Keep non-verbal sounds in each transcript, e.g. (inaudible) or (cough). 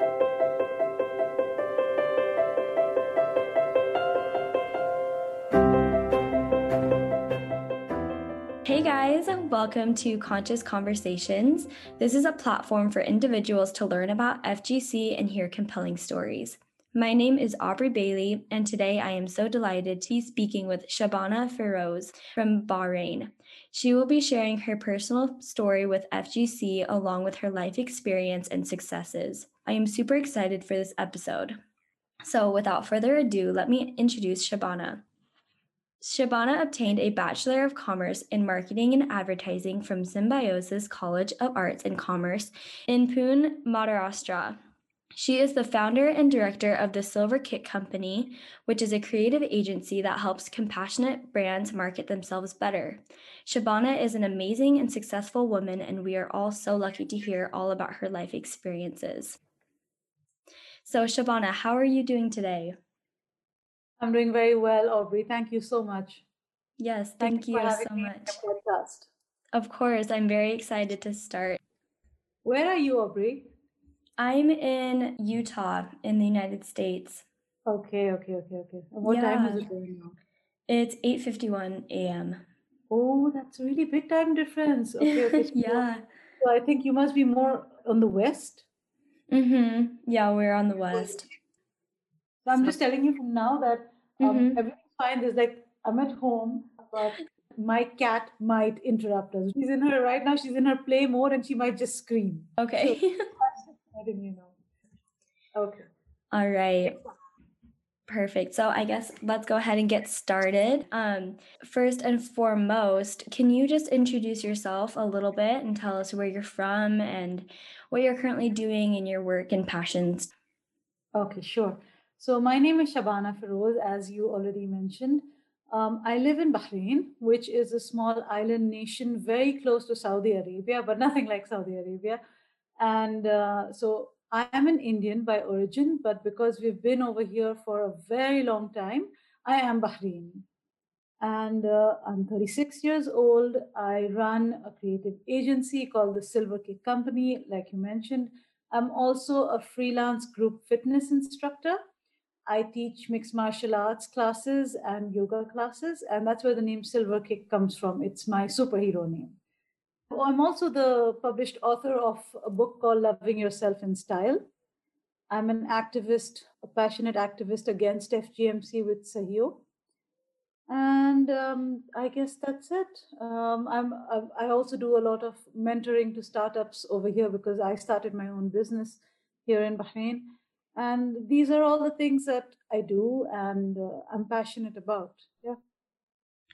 Hey guys, welcome to Conscious Conversations. This is a platform for individuals to learn about FGC and hear compelling stories. My name is Aubrey Bailey, and today I am so delighted to be speaking with Shabana Feroze from Bahrain. She will be sharing her personal story with FGC along with her life experience and successes. I am super excited for this episode. So, without further ado, let me introduce Shabana. Shabana obtained a Bachelor of Commerce in Marketing and Advertising from Symbiosis College of Arts and Commerce in Pune, Maharashtra. She is the founder and director of the Silver Kick Company, which is a creative agency that helps compassionate brands market themselves better. Shabana is an amazing and successful woman, and we are all so lucky to hear all about her life experiences. So, Shabana, how are you doing today? I'm doing very well, Aubrey. Thank you so much. Yes, thank, thank you, you so much. Of course, I'm very excited to start. Where are you, Aubrey? I'm in Utah in the United States. Okay, okay, okay, okay. What yeah. time is it right now? It's 8:51 a.m. Oh, that's a really big time difference. (laughs) Okay, okay. So yeah. So I think you must be more on the west. Mhm. Yeah, we're on the (laughs) west. So I'm just telling you from now that um, mm-hmm. everything's fine. There's like I'm at home, but my cat might interrupt us. She's in her right now. She's in her play mode, and she might just scream. Okay. So, (laughs) letting you know. Okay. All right. Perfect. So I guess let's go ahead and get started. Um, first and foremost, can you just introduce yourself a little bit and tell us where you're from and what you're currently doing in your work and passions? Okay, sure. So my name is Shabana Feroze, as you already mentioned. Um, I live in Bahrain, which is a small island nation very close to Saudi Arabia, but nothing like Saudi Arabia. And uh, so I am an Indian by origin, but because we've been over here for a very long time, I am Bahraini. And uh, I'm 36 years old. I run a creative agency called the Silver Kick Company, like you mentioned. I'm also a freelance group fitness instructor I teach mixed martial arts classes and yoga classes, and that's where the name Silver Kick comes from. It's my superhero name. I'm also the published author of a book called Loving Yourself in Style. I'm an activist, a passionate activist against FGMC with Sahiyo. And um, I guess that's it. Um, I'm, I also do a lot of mentoring to startups over here because I started my own business here in Bahrain and these are all the things that i do and uh, i'm passionate about yeah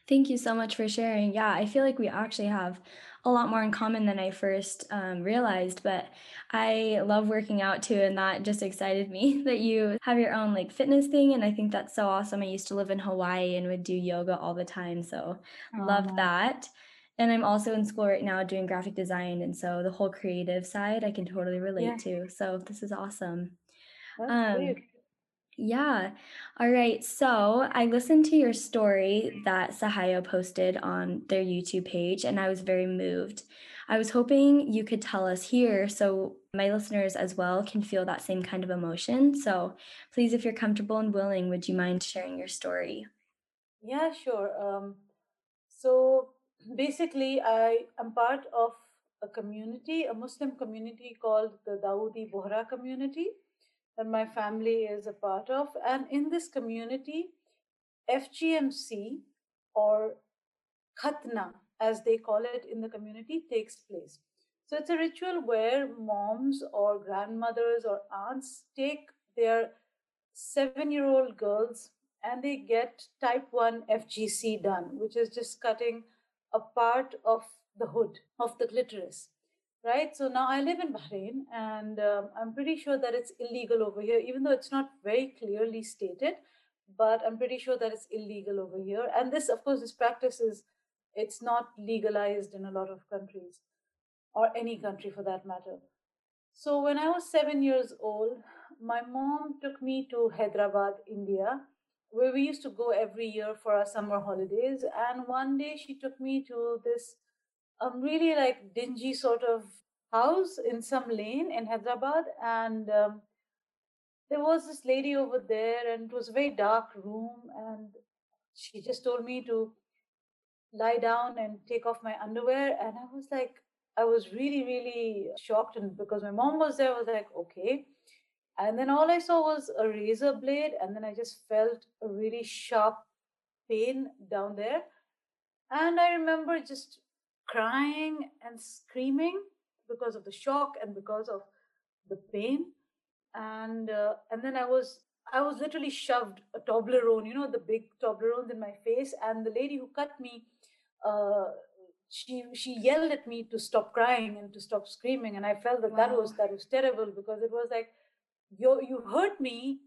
thank you so much for sharing. Yeah i feel like we actually have a lot more in common than i first um, realized but i love working out too and that just excited me (laughs) that you have your own like fitness thing and i think that's so awesome. I used to live in hawaii and would do yoga all the time so oh, love that. And i'm also in school right now doing graphic design and so the whole creative side i can totally relate yeah. to so this is awesome. Um, yeah. All right. So I listened to your story that Sahiyo posted on their YouTube page, and I was very moved. I was hoping you could tell us here so my listeners as well can feel that same kind of emotion. So please, if you're comfortable and willing, would you mind sharing your story? Yeah, sure. Um, so (clears throat) basically, I am part of a community, a Muslim community called the Dawoodi Bohra community that my family is a part of. And in this community, FGMC or Khatna, as they call it in the community, takes place. So it's a ritual where moms or grandmothers or aunts take their seven year old girls and they get type 1 FGC done, which is just cutting a part of the hood of the clitoris right? So now I live in Bahrain, and um, I'm pretty sure that it's illegal over here, even though it's not very clearly stated. But I'm pretty sure that it's illegal over here. And this, of course, this practice is it's not legalized in a lot of countries, or any country for that matter. So when I was seven years old, my mom took me to Hyderabad, India, where we used to go every year for our summer holidays. And one day she took me to this a really like dingy sort of house in some lane in Hyderabad, and um, there was this lady over there, and it was a very dark room, and she just told me to lie down and take off my underwear. And I was like, I was really, really shocked. And because my mom was there, I was like, okay. And then all I saw was a razor blade. And then I just felt a really sharp pain down there. And I remember just crying and screaming because of the shock and because of the pain. And uh, and then I was I was literally shoved a Toblerone, you know, the big Toblerones in my face. And the lady who cut me, uh, she she yelled at me to stop crying and to stop screaming. And I felt that wow. that was that was terrible because it was like you you hurt me,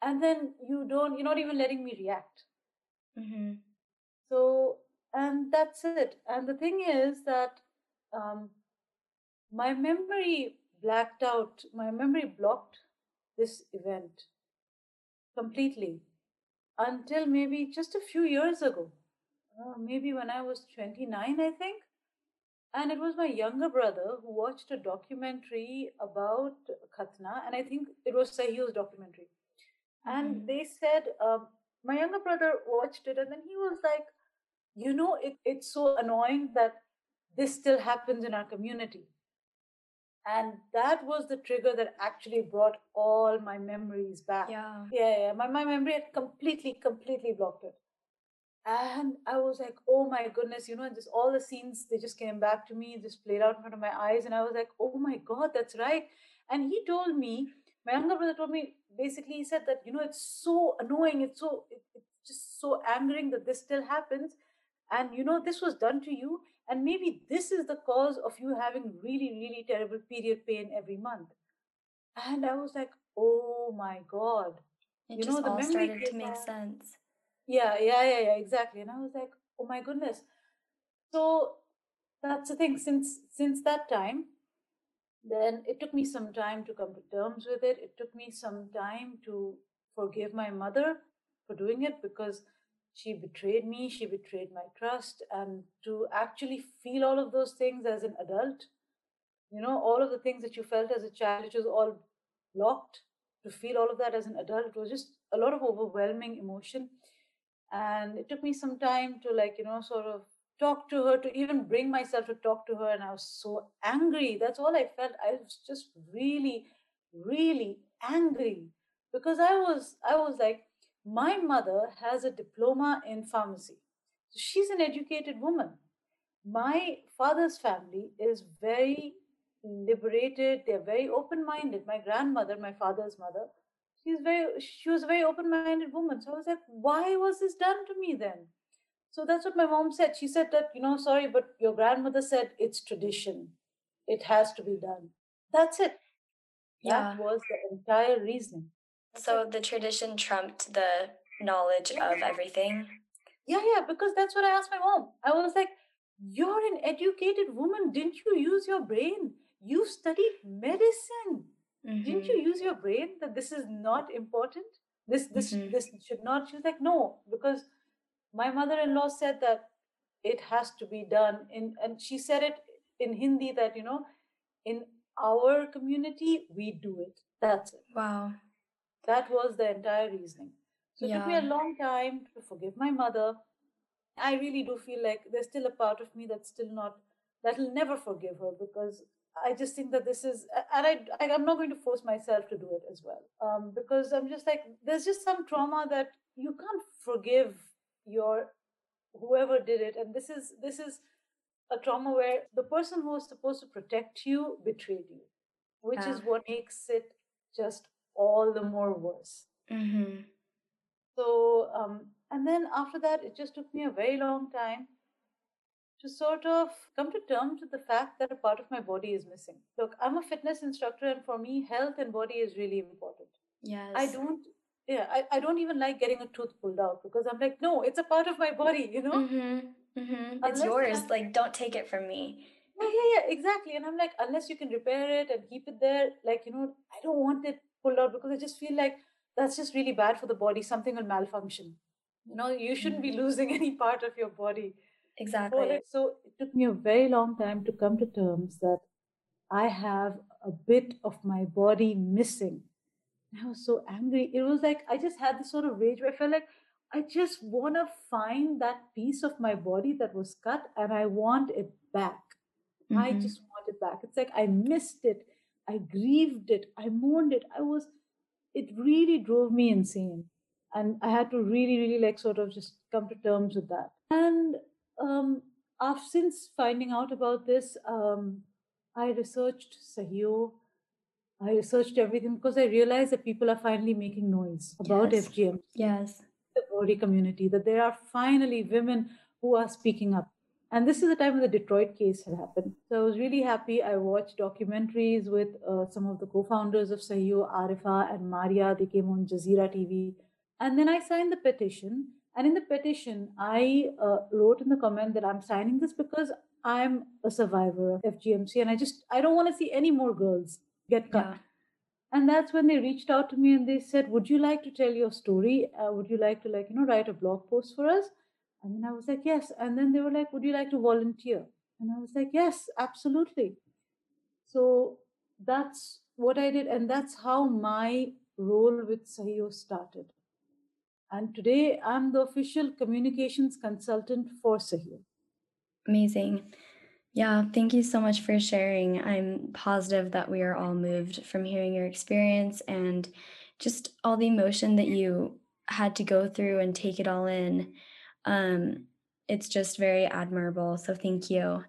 and then you don't you're not even letting me react. Mm-hmm. So and that's it. And the thing is that um, my memory blacked out. My memory blocked this event completely until maybe just a few years ago. Uh, maybe when I was 29, I think. And it was my younger brother who watched a documentary about Khatna, and I think it was Sahil's documentary. And mm-hmm. they said, um, my younger brother watched it, and then he was like, you know, it, it's so annoying that this still happens in our community. And that was the trigger that actually brought all my memories back. Yeah. Yeah, yeah. My, my memory had completely completely blocked it. And i was like oh my goodness you know just all the scenes they just came back to me just played out in front of my eyes and i was like oh my god that's right. And he told me my younger brother told me basically he said that you know it's so annoying it's so it, it's just so angering that this still happens and you know this was done to you and maybe this is the cause of you having really, really terrible period pain every month. And I was like, oh my God. It you just know, the all started to make sense. Yeah, yeah, yeah, yeah, exactly. And I was like, oh my goodness. So that's the thing. Since since that time, then it took me some time to come to terms with it. It took me some time to forgive my mother for doing it because she betrayed me she betrayed my trust and to actually feel all of those things as an adult you know all of the things that you felt as a child which was all blocked to feel all of that as an adult it was just a lot of overwhelming emotion. And it took me some time to like you know sort of talk to her to even bring myself to talk to her and i was so angry. That's all i felt. I was just really really angry because i was i was like my mother has a diploma in pharmacy. So she's an educated woman. My father's family is very liberated, they're very open-minded. My grandmother, my father's mother, she's very she was a very open-minded woman. So I was like, why was this done to me then? So that's what my mom said. She said that, you know, sorry, but your grandmother said it's tradition. It has to be done. That's it. Yeah. That was the entire reasoning. So the tradition trumped the knowledge of everything. Yeah, yeah, because that's what I asked my mom. I was like, You're an educated woman. Didn't you use your brain? You studied medicine. Mm-hmm. Didn't you use your brain that this is not important? This this mm-hmm. this should not. She was like, No, because my mother-in-law said that it has to be done in and she said it in Hindi that, you know, in our community, we do it. That's it. Wow. That was the entire reasoning. So yeah. it took me a long time to forgive my mother. I really do feel like there's still a part of me that's still not, that'll never forgive her because I just think that this is, and I, I am not going to force myself to do it as well, um, because I'm just like there's just some trauma that you can't forgive your whoever did it, and this is this is a trauma where the person who was supposed to protect you betrayed you, which is what makes it just all the more worse. Mm-hmm. So, um, and then after that, it just took me a very long time to sort of come to terms with the fact that a part of my body is missing. Look, I'm a fitness instructor, and for me, health and body is really important. Yes. I don't. Yeah, I, I don't even like getting a tooth pulled out because I'm like, no, it's a part of my body, you know? Mm-hmm. Mm-hmm. It's yours. Like, don't take it from me. Yeah, yeah, yeah, exactly. And I'm like, unless you can repair it and keep it there, like, you know, I don't want it pulled out because I just feel like that's just really bad for the body. Something will malfunction. You know, you shouldn't be mm-hmm. losing (laughs) any part of your body. Exactly. So it took me a very long time to come to terms that I have a bit of my body missing. I was so angry. It was like I just had this sort of rage where I felt like I just want to find that piece of my body that was cut and I want it back. Mm-hmm. I just want it back. It's like I missed it. I grieved it. I mourned it. I was, it really drove me insane. And I had to really, really like sort of just come to terms with that. And um, after, since finding out about this, um, I researched Sahiyo. I researched everything because I realized that people are finally making noise about yes. FGM. Yes. The body community, that there are finally women who are speaking up. And this is the time when the Detroit case had happened. So I was really happy. I watched documentaries with uh, some of the co founders of Sahiyo, Aarefa and Mariya. They came on Jazeera TV. And then I signed the petition. And in the petition, I uh, wrote in the comment that I'm signing this because I'm a survivor of FGMC and I just, I don't want to see any more girls get cut. Yeah. And that's when they reached out to me and they said, Would you like to tell your story? Uh, would you like to, like, you know, write a blog post for us? And then I was like, yes. And then they were like, would you like to volunteer? And I was like, yes, absolutely. So that's what I did. And that's how my role with Sahiyo started. And today I'm the official communications consultant for Sahiyo. Amazing. Yeah, thank you so much for sharing. I'm positive that we are all moved from hearing your experience and just all the emotion that you had to go through and take it all in. Um, it's just very admirable. So thank you.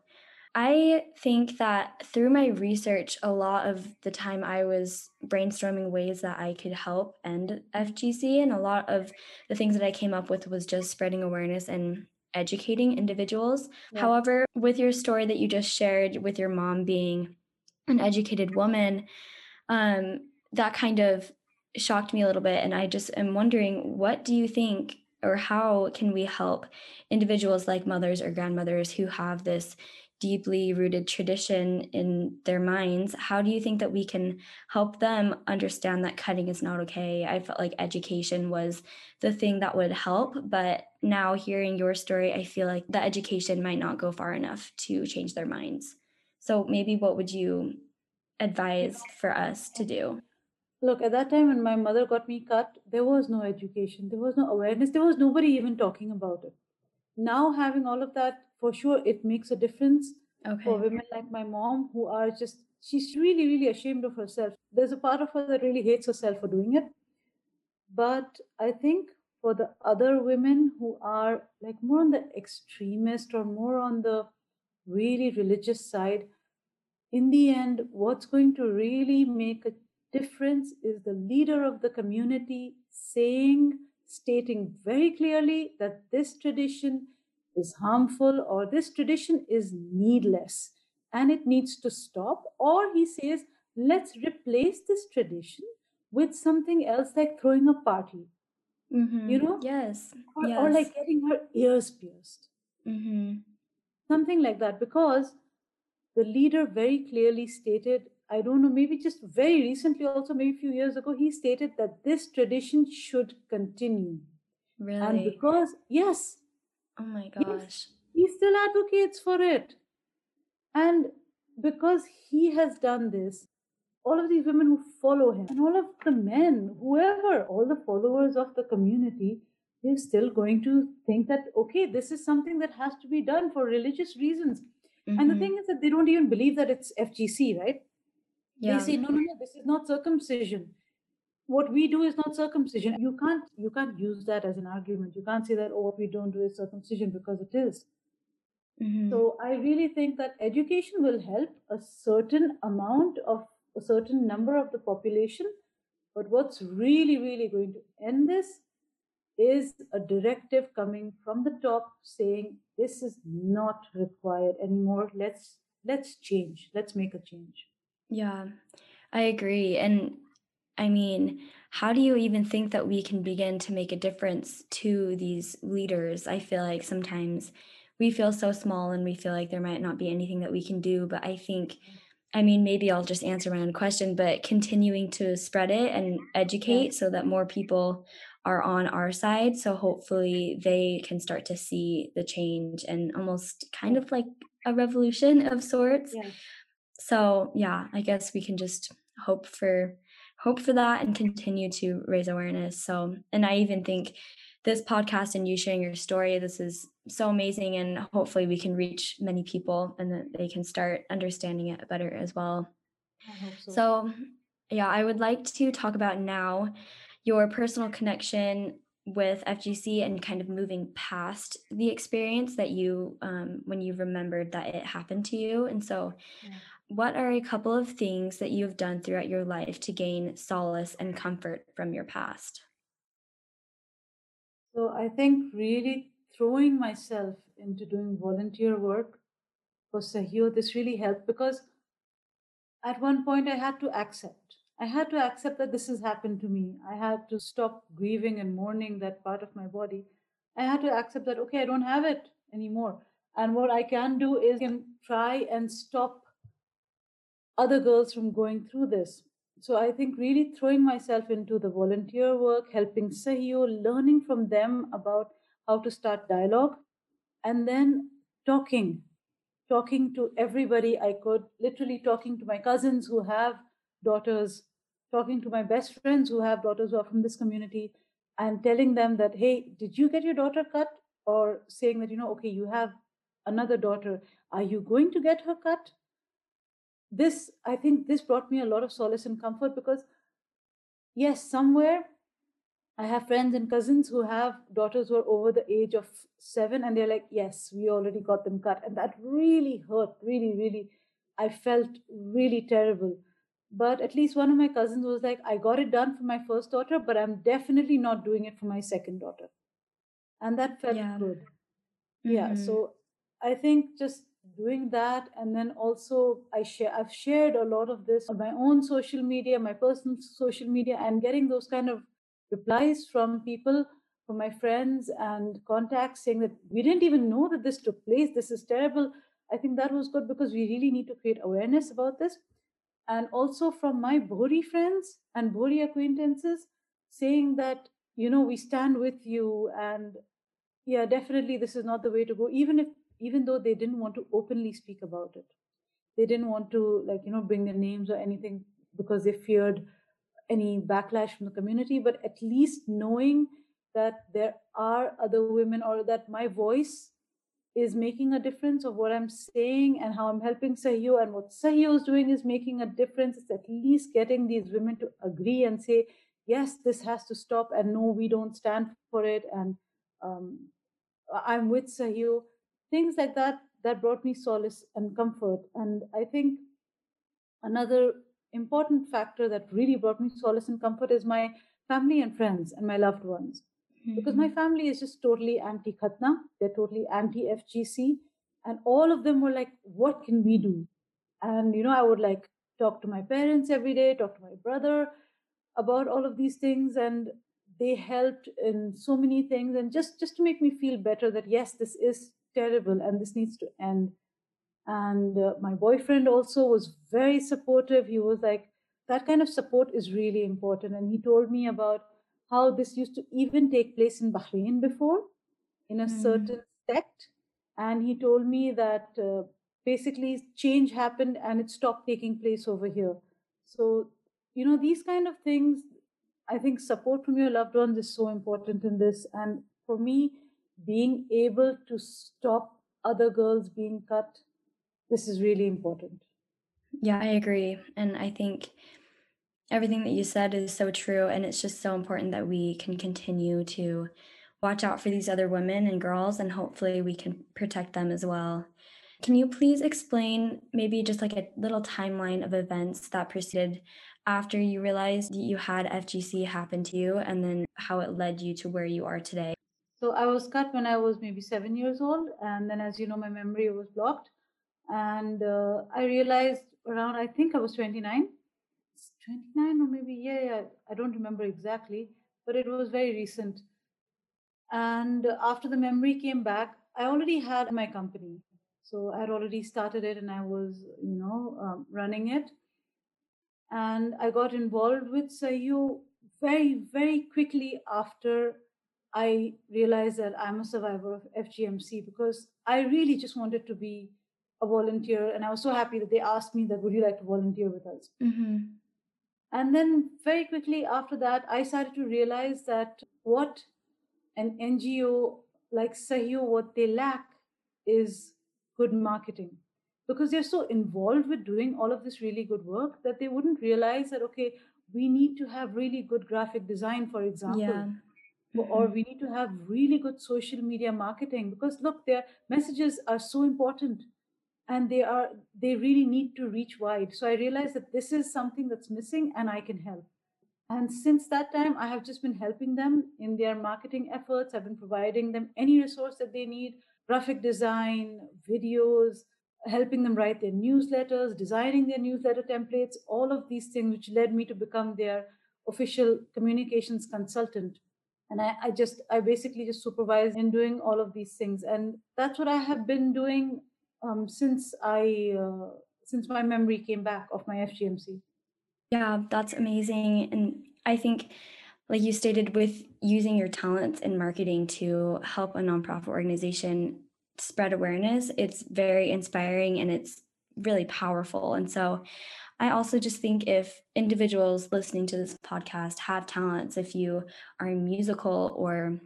I think that through my research, a lot of the time I was brainstorming ways that I could help end FGC, and a lot of the things that I came up with was just spreading awareness and educating individuals. Yeah. However, with your story that you just shared with your mom being an educated woman, um, that kind of shocked me a little bit. And I just am wondering, what do you think or how can we help individuals like mothers or grandmothers who have this deeply rooted tradition in their minds? How do you think that we can help them understand that cutting is not okay? I felt like education was the thing that would help but now hearing your story i feel like the education might not go far enough to change their minds. So maybe what would you advise for us to do look at that time when my mother got me cut there was no education there was no awareness there was nobody even talking about it. Now having all of that for sure it makes a difference okay. for women like my mom who are just she's really really ashamed of herself. There's a part of her that really hates herself for doing it. But i think for the other women who are like more on the extremist or more on the really religious side in the end what's going to really make a difference is the leader of the community saying, stating very clearly that this tradition is harmful or this tradition is needless and it needs to stop. Or he says, let's replace this tradition with something else like throwing a party. Mm-hmm. You know? Yes. Or, yes. or like getting her ears pierced. Mm-hmm. Something like that. Because the leader very clearly stated I don't know, maybe just very recently, also maybe a few years ago, he stated that this tradition should continue. Really? And because, yes. Oh my gosh. He, he still advocates for it. And because he has done this, all of these women who follow him and all of the men, whoever, all the followers of the community, they're still going to think that, okay, this is something that has to be done for religious reasons. Mm-hmm. And the mm-hmm. thing is that they don't even believe that it's FGC, right? Yeah. they say no no no this is not circumcision. What we do is not circumcision. You can't you can't use that as an argument. You can't say that oh what we don't do is circumcision because it is. Mm-hmm. so i really think that education will help a certain amount of a certain number of the population. But what's really really going to end this is a directive coming from the top saying this is not required anymore. Let's let's change. Let's make a change yeah, I agree. And I mean, how do you even think that we can begin to make a difference to these leaders? I feel like sometimes we feel so small and we feel like there might not be anything that we can do. But I think, mm. I mean, maybe I'll just answer my own question, but continuing to spread it and educate so that more people are on our side. So hopefully they can start to see the change and almost kind of like a revolution of sorts. Yeah. So yeah, I guess we can just hope for hope for that and continue to raise awareness. So, and I even think this podcast and you sharing your story, this is so amazing. And hopefully we can reach many people and that they can start understanding it better as well. So. so, yeah, I would like to talk about now your personal connection with FGC and kind of moving past the experience that you, um, when you remembered that it happened to you. And so, yeah. What are a couple of things that you've done throughout your life to gain solace and comfort from your past? So, I think really throwing myself into doing volunteer work for Sahiyo, this really helped because at one point I had to accept I had to accept that this has happened to me. I had to stop grieving and mourning that part of my body. I had to accept that, okay, I don't have it anymore. And what I can do is can try and stop other girls from going through this. So I think really throwing myself into the volunteer work, helping Sahiyo, learning from them about how to start dialogue, and then talking, talking to everybody I could, literally talking to my cousins who have daughters, talking to my best friends who have daughters who are from this community and telling them that, hey, did you get your daughter cut? Or saying that, you know, okay, you have another daughter. Are you going to get her cut? This, I think, this brought me a lot of solace and comfort because, yes, somewhere I have friends and cousins who have daughters who are over the age of seven, and they're like, yes, we already got them cut. And that really hurt, really, really. I felt really terrible but at least one of my cousins was like i got it done for my first daughter but i'm definitely not doing it for my second daughter and that felt yeah. good mm-hmm. yeah so i think just doing that. And then also i share i've shared a lot of this on my own social media my personal social media and getting those kind of replies from people from my friends and contacts saying that we didn't even know that this took place. This is terrible. I think that was good because we really need to create awareness about this. And also from my Bohri friends and Bohri acquaintances saying that, you know, we stand with you and yeah, definitely this is not the way to go, even if even though they didn't want to openly speak about it. They didn't want to like, you know, bring their names or anything because they feared any backlash from the community, but at least knowing that there are other women or that my voice is making a difference of what I'm saying and how I'm helping Sahiyo and what Sahiyo is doing is making a difference. It's at least getting these women to agree and say, yes, this has to stop, and no, we don't stand for it, and um, I'm with Sahiyo. Things like that that brought me solace and comfort. And I think another important factor that really brought me solace and comfort is my family and friends and my loved ones mm-hmm. because my mm-hmm. family is just totally anti Khatna. They're totally anti FGC. And all of them were like, what can we do? And, you know, I would like talk to my parents every day, talk to my brother about all of these things. And they helped in so many things. And just, just to make me feel better that, yes, this is terrible and this needs to end. And uh, my boyfriend also was very supportive. He was like, that kind of support is really important. And he told me about how this used to even take place in Bahrain before in a mm. certain sect. And he told me that uh, basically change happened and it stopped taking place over here. So, you know, these kind of things, I think support from your loved ones is so important in this. And for me, being able to stop other girls being cut, this is really important. Yeah, I agree. And I think everything that you said is so true. And it's just so important that we can continue to watch out for these other women and girls, and hopefully we can protect them as well. Can you please explain maybe just like a little timeline of events that preceded after you realized you had FGC happen to you and then how it led you to where you are today? So I was cut when I was maybe seven years old. And then, as you know, my memory was blocked. And uh, I realized around, I think I was 29 29 or maybe yeah, yeah i don't remember exactly but it was very recent and after the memory came back i already had my company so i had already started it and i was you know um, running it and i got involved with Sahiyo very very quickly after i realized that i'm a survivor of fgmc because i really just wanted to be a volunteer and i was so happy that they asked me that would you like to volunteer with us mm-hmm. And then very quickly after that, I started to realize that what an NGO like Sahiyo, what they lack is good marketing because they're so involved with doing all of this really good work that they wouldn't realize that, okay, we need to have really good graphic design, for example. Yeah. Or mm-hmm. we need to have really good social media marketing because look, their messages are so important and they are they really need to reach wide. So I realized that this is something that's missing and I can help. And since that time, I have just been helping them in their marketing efforts. I've been providing them any resource that they need graphic design, videos, helping them write their newsletters, designing their newsletter templates, all of these things, which led me to become their official communications consultant. And I, I just, I basically just supervise in doing all of these things. And that's what I have been doing um, since I, uh, since my memory came back of my FGMC. Yeah, that's amazing. And I think, like you stated, with using your talents in marketing to help a nonprofit organization spread awareness, it's very inspiring and it's really powerful. And so I also just think if individuals listening to this podcast have talents, if you are musical or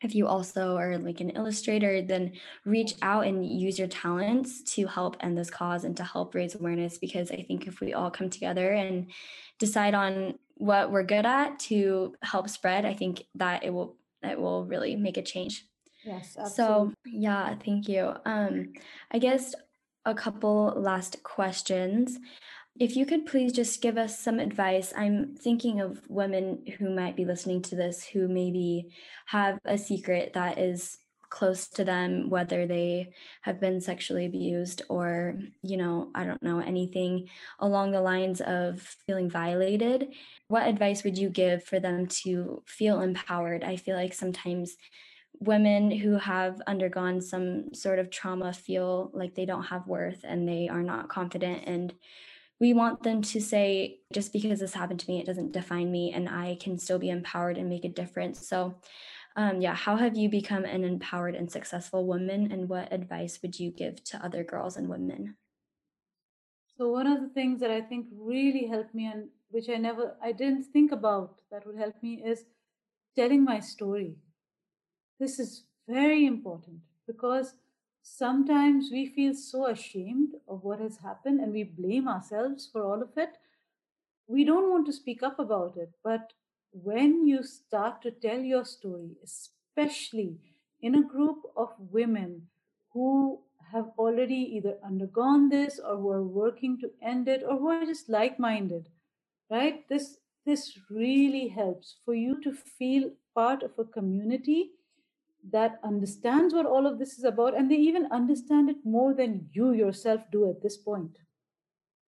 if you also are like an illustrator, then reach out and use your talents to help end this cause and to help raise awareness. Because I think if we all come together and decide on what we're good at to help spread, I think that it will it will really make a change. Yes. Absolutely. So yeah, thank you. Um, I guess a couple last questions. If you could please just give us some advice. I'm thinking of women who might be listening to this who maybe have a secret that is close to them, whether they have been sexually abused or, you know, I don't know, anything along the lines of feeling violated. What advice would you give for them to feel empowered? I feel like sometimes women who have undergone some sort of trauma feel like they don't have worth and they are not confident. And we want them to say just because this happened to me it doesn't define me and i can still be empowered and make a difference. So um, yeah how have you become an empowered and successful woman and what advice would you give to other girls and women? So one of the things that i think really helped me and which i never i didn't think about that would help me is telling my story this is very important because sometimes we feel so ashamed of what has happened and we blame ourselves for all of it. We don't want to speak up about it, but when you start to tell your story, especially in a group of women who have already either undergone this or who are working to end it or who are just like-minded right this this really helps for you to feel part of a community that understands what all of this is about and they even understand it more than you yourself do at this point.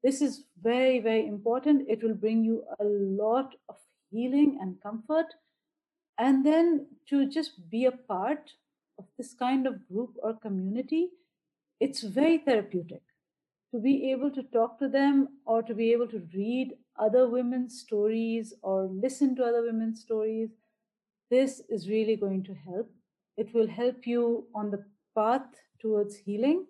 This is very very important. It will bring you a lot of healing and comfort. And then to just be a part of this kind of group or community it's very therapeutic. To be able to talk to them or to be able to read other women's stories or listen to other women's stories this is really going to help it will help you on the path towards healing.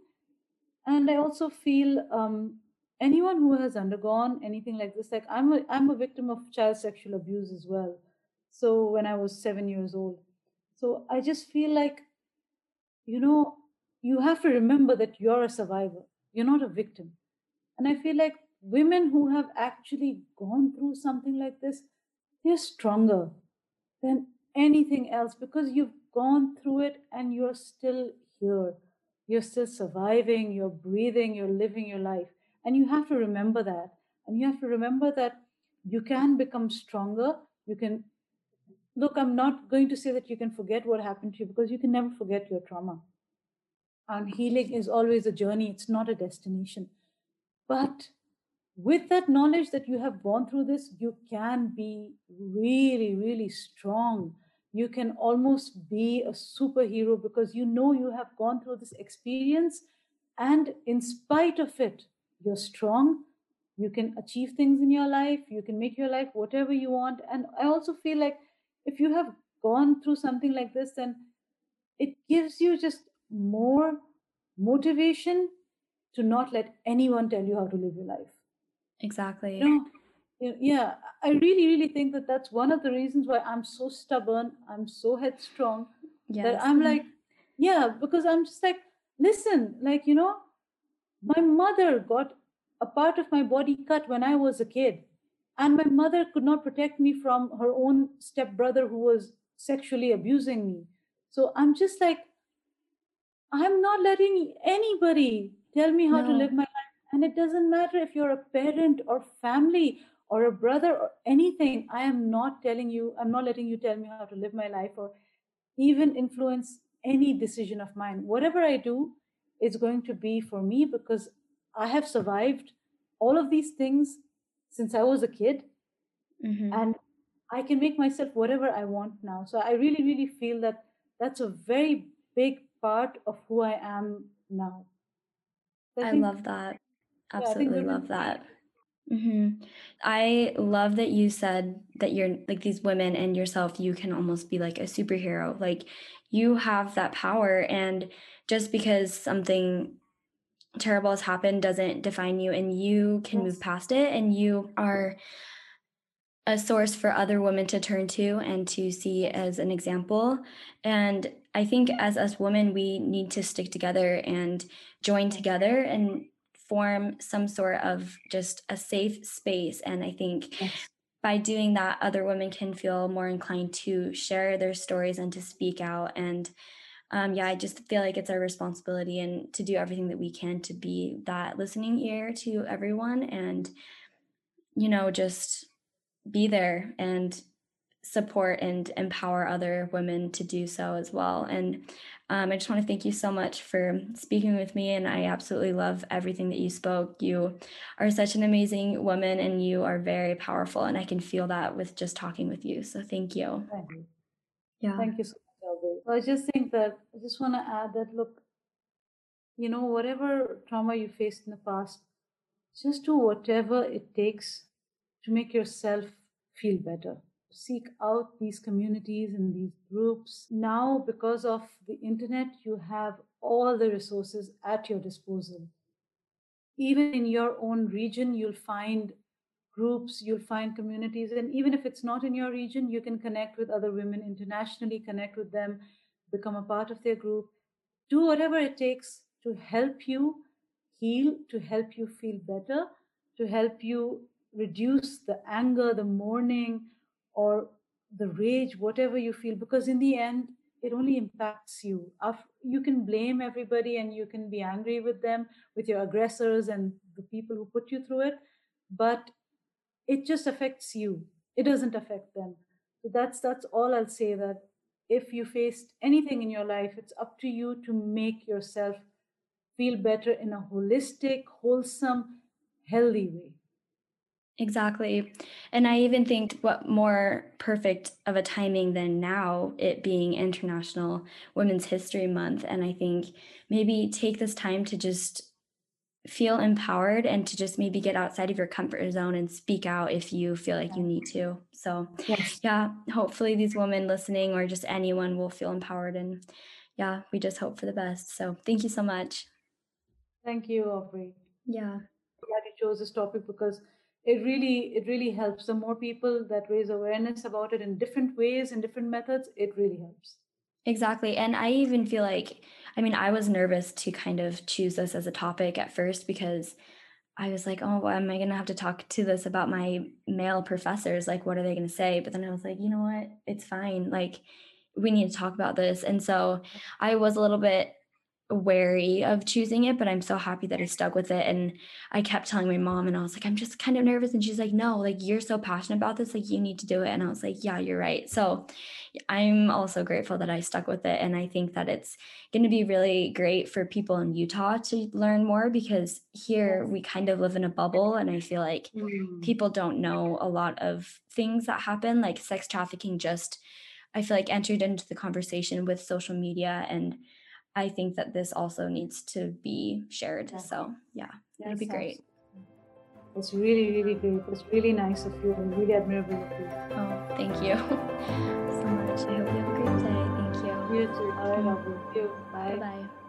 And I also feel um, anyone who has undergone anything like this, like I'm a, I'm a victim of child sexual abuse as well. So when I was seven years old. So I just feel like, you know, you have to remember that you're a survivor, you're not a victim. And I feel like women who have actually gone through something like this, they're stronger than anything else because you've gone through it and you're still here. You're still surviving, you're breathing, you're living your life. And you have to remember that. And you have to remember that you can become stronger. You can look, I'm not going to say that you can forget what happened to you because you can never forget your trauma. And healing is always a journey, it's not a destination. But with that knowledge that you have gone through this, you can be really, really strong you can almost be a superhero because you know you have gone through this experience and in spite of it you're strong. You can achieve things in your life. You can make your life whatever you want. And i also feel like if you have gone through something like this then it gives you just more motivation to not let anyone tell you how to live your life. Exactly. You know, yeah, I really, really think that that's one of the reasons why I'm so stubborn. I'm so headstrong yes. that I'm like, yeah, because I'm just like, listen, like, you know, my mother got a part of my body cut when I was a kid. And my mother could not protect me from her own stepbrother who was sexually abusing me. So I'm just like, I'm not letting anybody tell me how no. to live my life. And it doesn't matter if you're a parent or family or a brother or anything. I am not telling you, I'm not letting you tell me how to live my life or even influence any decision of mine. Whatever I do is going to be for me because I have survived all of these things since I was a kid. Mm-hmm. And I can make myself whatever I want now. So I really, really feel that that's a very big part of who I am now. I, I think, love that. Absolutely yeah, love that. Mm-hmm. I love that you said that you're like these women and yourself, you can almost be like a superhero. Like you have that power. And just because something terrible has happened doesn't define you and you can yes. move past it and you are a source for other women to turn to and to see as an example and i think as us women we need to stick together and join together and form some sort of just a safe space and i think yes. by doing that other women can feel more inclined to share their stories and to speak out and um, yeah, I just feel like it's our responsibility and to do everything that we can to be that listening ear to everyone and, you know, just be there and support and empower other women to do so as well. And um, I just want to thank you so much for speaking with me. And I absolutely love everything that you spoke. You are such an amazing woman and you are very powerful. And I can feel that with just talking with you. So thank you. Thank you. Yeah. Thank you so much. I just think that I just want to add that look, you know, whatever trauma you faced in the past, just do whatever it takes to make yourself feel better. Seek out these communities and these groups. Now, because of the internet, you have all the resources at your disposal. Even in your own region, you'll find groups, you'll find communities. And even if it's not in your region, you can connect with other women internationally, connect with them, become a part of their group. Do whatever it takes to help you heal, to help you feel better, to help you reduce the anger, the mourning, or the rage, whatever you feel, because in the end, it only impacts you. You can blame everybody and you can be angry with them, with your aggressors and the people who put you through it, but it just affects you. It doesn't affect them. So that's that's all I'll say. That if you faced anything in your life, it's up to you to make yourself feel better in a holistic, wholesome, healthy way. Exactly. And I even think what more perfect of a timing than now, it being International Women's History Month. And I think maybe take this time to just feel empowered and to just maybe get outside of your comfort zone and speak out if you feel like you need to. So, yes. yeah, hopefully these women listening or just anyone will feel empowered. And yeah, we just hope for the best. So, thank you so much. Thank you, Aubrey. Yeah. I'm glad you chose this topic because it really it really helps the more people that raise awareness about it in different ways and different methods it really helps exactly and i even feel like I mean, I was nervous to kind of choose this as a topic at first because I was like, oh, well, am I going to have to talk to this about my male professors? Like, what are they going to say? But then I was like, you know what? It's fine. Like, we need to talk about this. And so I was a little bit wary of choosing it, but I'm so happy that I stuck with it. And I kept telling my mom, and I was like, I'm just kind of nervous. And she's like, No, like you're so passionate about this, like you need to do it. And I was like, Yeah, you're right. So I'm also grateful that I stuck with it. And I think that it's going to be really great for people in Utah to learn more because here we kind of live in a bubble. And I feel like mm. people don't know a lot of things that happen, like sex trafficking just. I feel like entered into the conversation with social media and I think that this also needs to be shared. So yeah, yes, it'll be great. It's really, really great. It's really nice of you and really admirable of you. Oh, thank you (laughs) so much. I hope you have a great day. Thank you. You too. I mm. love you. Bye. Bye.